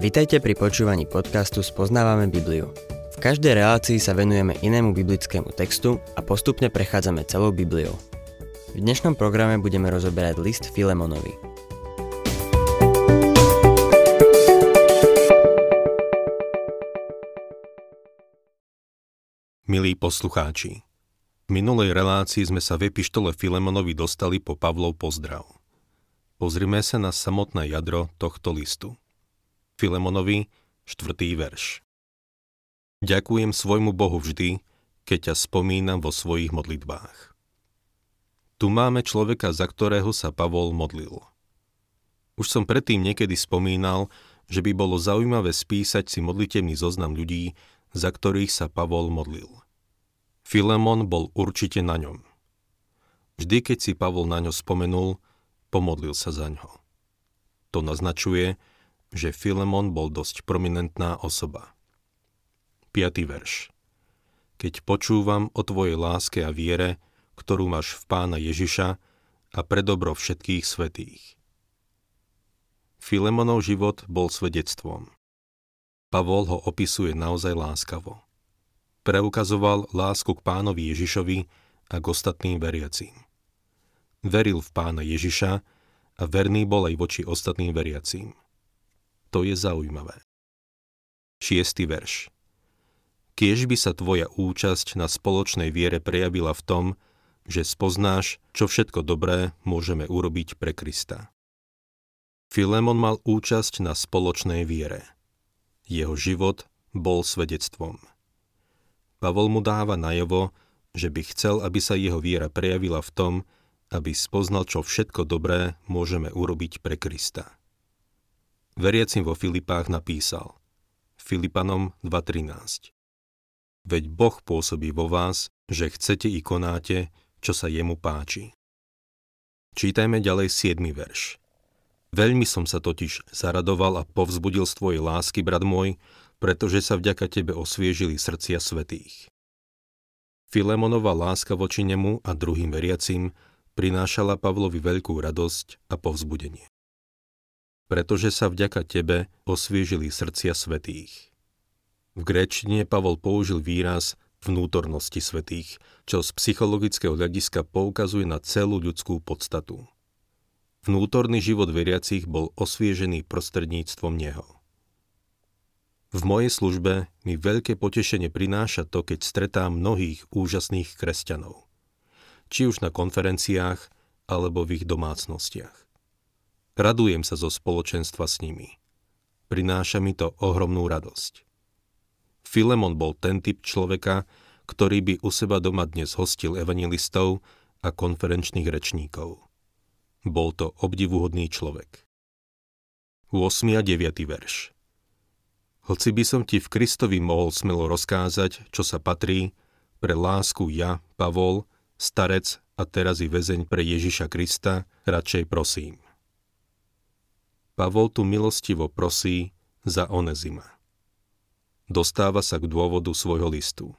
Vitajte pri počúvaní podcastu Spoznávame Bibliu. V každej relácii sa venujeme inému biblickému textu a postupne prechádzame celou Bibliou. V dnešnom programe budeme rozoberať list Filemonovi. Milí poslucháči, v minulej relácii sme sa v epištole Filemonovi dostali po Pavlov pozdrav. Pozrime sa na samotné jadro tohto listu. Filemonovi, 4. verš. Ďakujem svojmu Bohu vždy, keď ťa spomínam vo svojich modlitbách. Tu máme človeka, za ktorého sa Pavol modlil. Už som predtým niekedy spomínal, že by bolo zaujímavé spísať si modlitevný zoznam ľudí, za ktorých sa Pavol modlil. Filemon bol určite na ňom. Vždy, keď si Pavol na ňo spomenul, pomodlil sa za ňo. To naznačuje, že Filemon bol dosť prominentná osoba. 5. verš Keď počúvam o tvojej láske a viere, ktorú máš v pána Ježiša a pre dobro všetkých svetých. Filemonov život bol svedectvom. Pavol ho opisuje naozaj láskavo. Preukazoval lásku k pánovi Ježišovi a k ostatným veriacím. Veril v pána Ježiša a verný bol aj voči ostatným veriacím. To je zaujímavé. Šiestý verš. Kiež by sa tvoja účasť na spoločnej viere prejavila v tom, že spoznáš, čo všetko dobré môžeme urobiť pre Krista. Filemon mal účasť na spoločnej viere. Jeho život bol svedectvom. Pavol mu dáva najavo, že by chcel, aby sa jeho viera prejavila v tom, aby spoznal, čo všetko dobré môžeme urobiť pre Krista veriacim vo Filipách napísal Filipanom 2.13 Veď Boh pôsobí vo vás, že chcete i konáte, čo sa jemu páči. Čítajme ďalej 7. verš. Veľmi som sa totiž zaradoval a povzbudil z tvojej lásky, brat môj, pretože sa vďaka tebe osviežili srdcia svetých. Filemonova láska voči nemu a druhým veriacim prinášala Pavlovi veľkú radosť a povzbudenie pretože sa vďaka tebe osviežili srdcia svetých. V gréčtine Pavol použil výraz vnútornosti svetých, čo z psychologického hľadiska poukazuje na celú ľudskú podstatu. Vnútorný život veriacich bol osviežený prostredníctvom Neho. V mojej službe mi veľké potešenie prináša to, keď stretám mnohých úžasných kresťanov. Či už na konferenciách, alebo v ich domácnostiach. Radujem sa zo spoločenstva s nimi. Prináša mi to ohromnú radosť. Filemon bol ten typ človeka, ktorý by u seba doma dnes hostil evangelistov a konferenčných rečníkov. Bol to obdivuhodný človek. 8. a 9. verš Hoci by som ti v Kristovi mohol smelo rozkázať, čo sa patrí, pre lásku ja, Pavol, starec a teraz i väzeň pre Ježiša Krista, radšej prosím. Pavol tu milostivo prosí za Onezima. Dostáva sa k dôvodu svojho listu.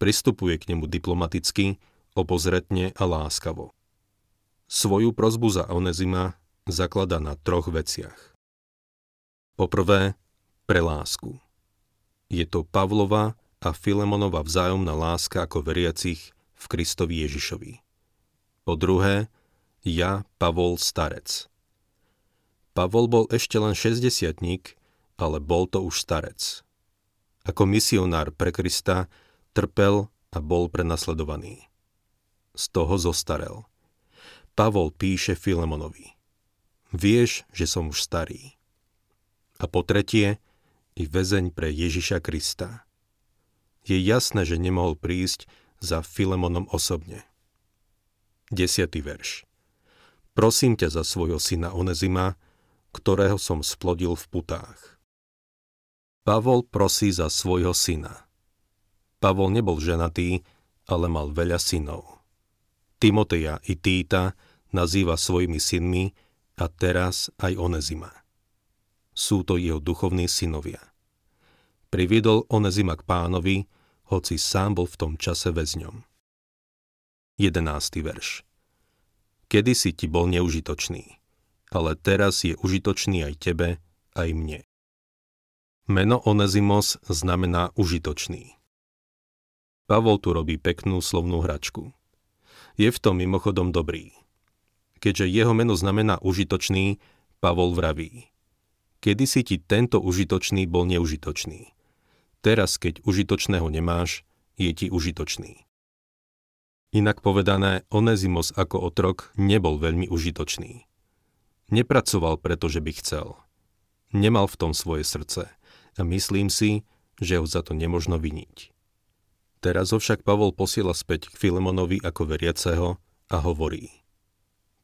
Pristupuje k nemu diplomaticky, obozretne a láskavo. Svoju prozbu za Onezima zaklada na troch veciach. Poprvé, pre lásku. Je to Pavlova a Filemonova vzájomná láska ako veriacich v Kristovi Ježišovi. Po druhé, ja, Pavol, starec – Pavol bol ešte len 60 ale bol to už starec. Ako misionár pre Krista trpel a bol prenasledovaný. Z toho zostarel. Pavol píše Filemonovi. Vieš, že som už starý. A po tretie, i väzeň pre Ježiša Krista. Je jasné, že nemohol prísť za Filemonom osobne. 10. verš. Prosím ťa za svojho syna Onezima, ktorého som splodil v putách. Pavol prosí za svojho syna. Pavol nebol ženatý, ale mal veľa synov. Timoteja i Týta nazýva svojimi synmi a teraz aj Onezima. Sú to jeho duchovní synovia. Priviedol Onezima k pánovi, hoci sám bol v tom čase väzňom. 11. verš Kedy si ti bol neužitočný, ale teraz je užitočný aj tebe, aj mne. Meno Onezimos znamená užitočný. Pavol tu robí peknú slovnú hračku. Je v tom mimochodom dobrý. Keďže jeho meno znamená užitočný, Pavol vraví. Kedy si ti tento užitočný bol neužitočný. Teraz, keď užitočného nemáš, je ti užitočný. Inak povedané, Onezimos ako otrok nebol veľmi užitočný. Nepracoval, pretože by chcel. Nemal v tom svoje srdce a myslím si, že ho za to nemožno viniť. Teraz ho však Pavol posiela späť k Filemonovi ako veriaceho a hovorí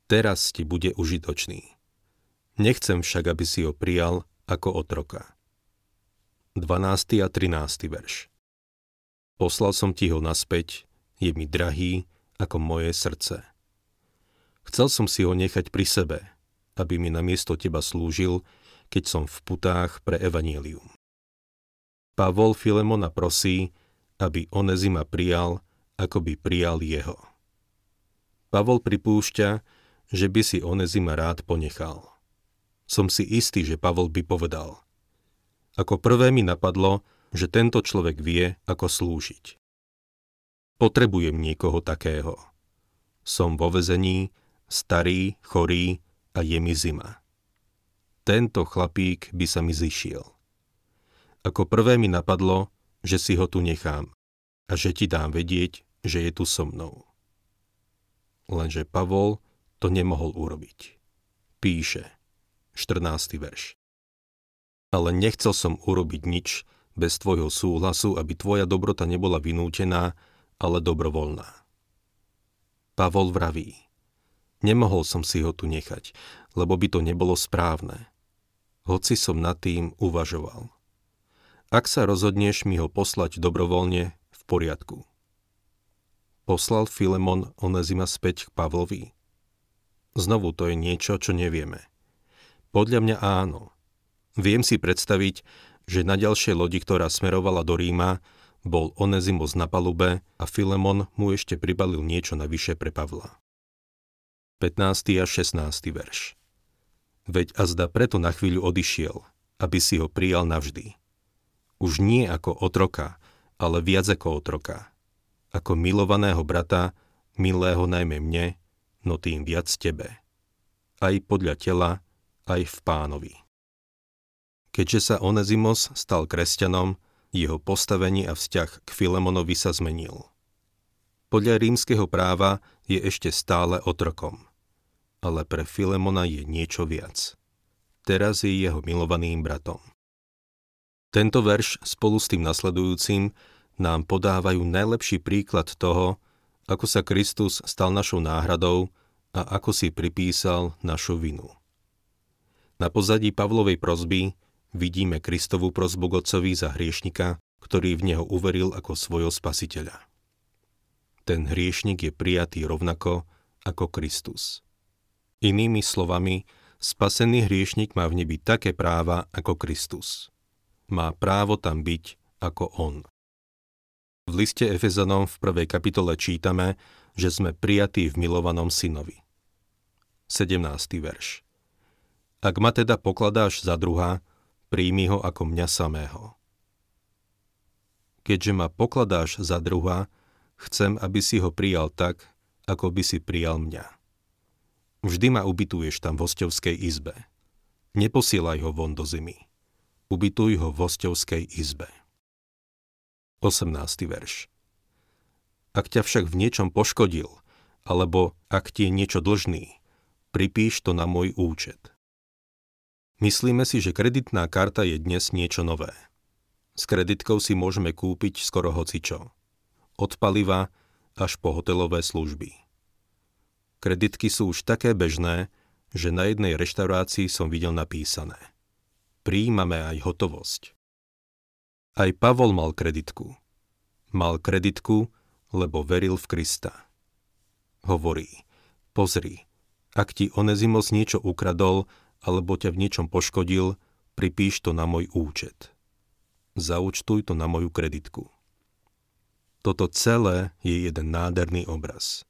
Teraz ti bude užitočný. Nechcem však, aby si ho prijal ako otroka. 12. a 13. verš Poslal som ti ho naspäť, je mi drahý ako moje srdce. Chcel som si ho nechať pri sebe, aby mi namiesto teba slúžil, keď som v putách pre evanílium. Pavol Filemona prosí, aby Onezima prijal, ako by prijal jeho. Pavol pripúšťa, že by si Onezima rád ponechal. Som si istý, že Pavol by povedal. Ako prvé mi napadlo, že tento človek vie, ako slúžiť. Potrebujem niekoho takého. Som vo vezení, starý, chorý a je mi zima. Tento chlapík by sa mi zišiel. Ako prvé mi napadlo, že si ho tu nechám a že ti dám vedieť, že je tu so mnou. Lenže Pavol to nemohol urobiť. Píše, 14. verš. Ale nechcel som urobiť nič bez tvojho súhlasu, aby tvoja dobrota nebola vynútená, ale dobrovoľná. Pavol vraví, nemohol som si ho tu nechať, lebo by to nebolo správne. Hoci som nad tým uvažoval. Ak sa rozhodneš mi ho poslať dobrovoľne, v poriadku. Poslal Filemon Onezima späť k Pavlovi? Znovu to je niečo, čo nevieme. Podľa mňa áno. Viem si predstaviť, že na ďalšej lodi, ktorá smerovala do Ríma, bol Onezimos na palube a Filemon mu ešte pribalil niečo navyše pre Pavla. 15. a 16. verš Veď azda preto na chvíľu odišiel, aby si ho prijal navždy už nie ako otroka, ale viac ako otroka. Ako milovaného brata, milého najmä mne, no tým viac tebe. Aj podľa tela, aj v pánovi. Keďže sa Onezimos stal kresťanom, jeho postavenie a vzťah k Filemonovi sa zmenil. Podľa rímskeho práva je ešte stále otrokom. Ale pre Filemona je niečo viac. Teraz je jeho milovaným bratom. Tento verš spolu s tým nasledujúcim nám podávajú najlepší príklad toho, ako sa Kristus stal našou náhradou a ako si pripísal našu vinu. Na pozadí Pavlovej prozby vidíme Kristovú prozbu Godcovi za hriešnika, ktorý v neho uveril ako svojho spasiteľa. Ten hriešnik je prijatý rovnako ako Kristus. Inými slovami, spasený hriešnik má v nebi také práva ako Kristus má právo tam byť ako on. V liste Efezanom v prvej kapitole čítame, že sme prijatí v milovanom synovi. 17. verš. Ak ma teda pokladáš za druha, príjmi ho ako mňa samého. Keďže ma pokladáš za druha, chcem, aby si ho prijal tak, ako by si prijal mňa. Vždy ma ubytuješ tam v hostovskej izbe. Neposielaj ho von do zimy ubytuj ho v hostovskej izbe. 18. verš Ak ťa však v niečom poškodil, alebo ak ti je niečo dlžný, pripíš to na môj účet. Myslíme si, že kreditná karta je dnes niečo nové. S kreditkou si môžeme kúpiť skoro hocičo. Od paliva až po hotelové služby. Kreditky sú už také bežné, že na jednej reštaurácii som videl napísané – príjmame aj hotovosť. Aj Pavol mal kreditku. Mal kreditku, lebo veril v Krista. Hovorí, pozri, ak ti Onezimos niečo ukradol, alebo ťa v niečom poškodil, pripíš to na môj účet. Zaučtuj to na moju kreditku. Toto celé je jeden nádherný obraz.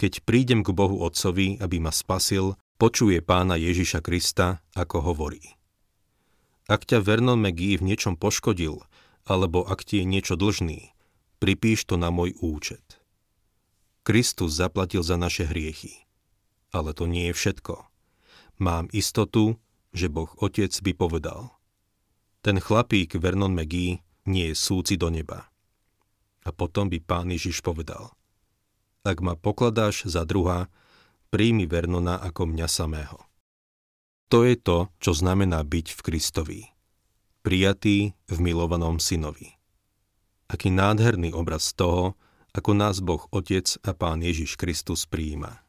Keď prídem k Bohu Otcovi, aby ma spasil, počuje pána Ježiša Krista, ako hovorí. Ak ťa Vernon McGee v niečom poškodil, alebo ak ti je niečo dlžný, pripíš to na môj účet. Kristus zaplatil za naše hriechy. Ale to nie je všetko. Mám istotu, že Boh Otec by povedal. Ten chlapík Vernon McGee nie je súci do neba. A potom by pán Ježiš povedal. Ak ma pokladáš za druha, príjmi Vernona ako mňa samého. To je to, čo znamená byť v Kristovi. Prijatý v milovanom synovi. Aký nádherný obraz toho, ako nás Boh Otec a Pán Ježiš Kristus príjima.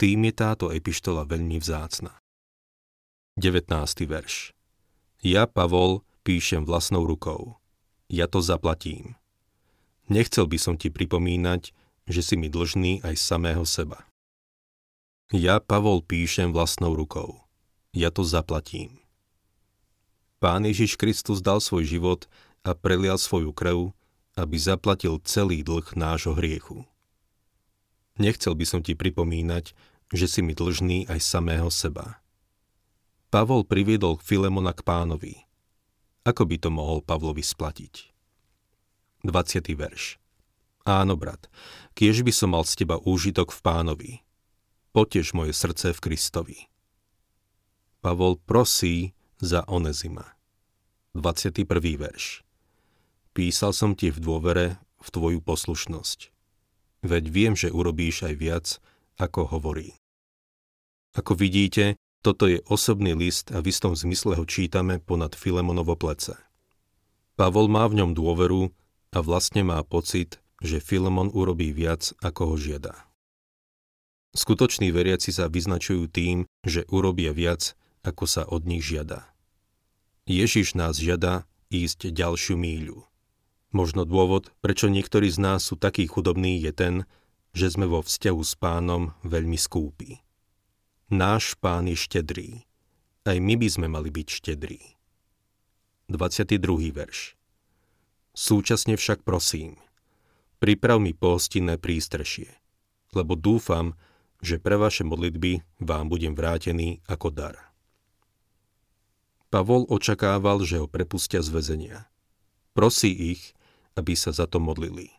Tým je táto epištola veľmi vzácna. 19. verš Ja, Pavol, píšem vlastnou rukou. Ja to zaplatím. Nechcel by som ti pripomínať, že si mi dlžný aj samého seba. Ja, Pavol, píšem vlastnou rukou ja to zaplatím. Pán Ježiš Kristus dal svoj život a prelial svoju krv, aby zaplatil celý dlh nášho hriechu. Nechcel by som ti pripomínať, že si mi dlžný aj samého seba. Pavol priviedol Filemona k pánovi. Ako by to mohol Pavlovi splatiť? 20. verš. Áno, brat, kiež by som mal z teba úžitok v pánovi. Potež moje srdce v Kristovi. Pavol prosí za Onezima. 21. verš. Písal som ti v dôvere v tvoju poslušnosť. Veď viem, že urobíš aj viac, ako hovorí. Ako vidíte, toto je osobný list a v istom zmysle ho čítame ponad Filemonovo plece. Pavol má v ňom dôveru a vlastne má pocit, že Filemon urobí viac, ako ho žiada. Skutoční veriaci sa vyznačujú tým, že urobia viac, ako sa od nich žiada. Ježiš nás žiada ísť ďalšiu míľu. Možno dôvod, prečo niektorí z nás sú takí chudobní, je ten, že sme vo vzťahu s pánom veľmi skúpi. Náš pán je štedrý. Aj my by sme mali byť štedrí. 22. verš Súčasne však prosím, priprav mi pohostinné prístrešie, lebo dúfam, že pre vaše modlitby vám budem vrátený ako dar. Pavol očakával, že ho prepustia z väzenia. Prosí ich, aby sa za to modlili.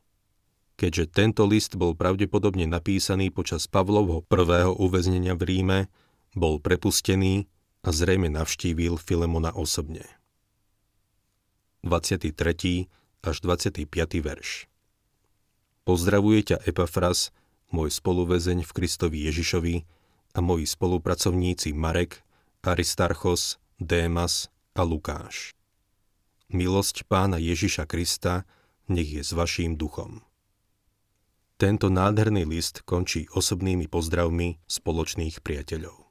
Keďže tento list bol pravdepodobne napísaný počas Pavlovho prvého uväznenia v Ríme, bol prepustený a zrejme navštívil Filemona osobne. 23. až 25. verš Pozdravuje ťa Epafras, môj spoluväzeň v Kristovi Ježišovi a moji spolupracovníci Marek, Aristarchos Démas a Lukáš. Milosť pána Ježiša Krista nech je s vaším duchom. Tento nádherný list končí osobnými pozdravmi spoločných priateľov.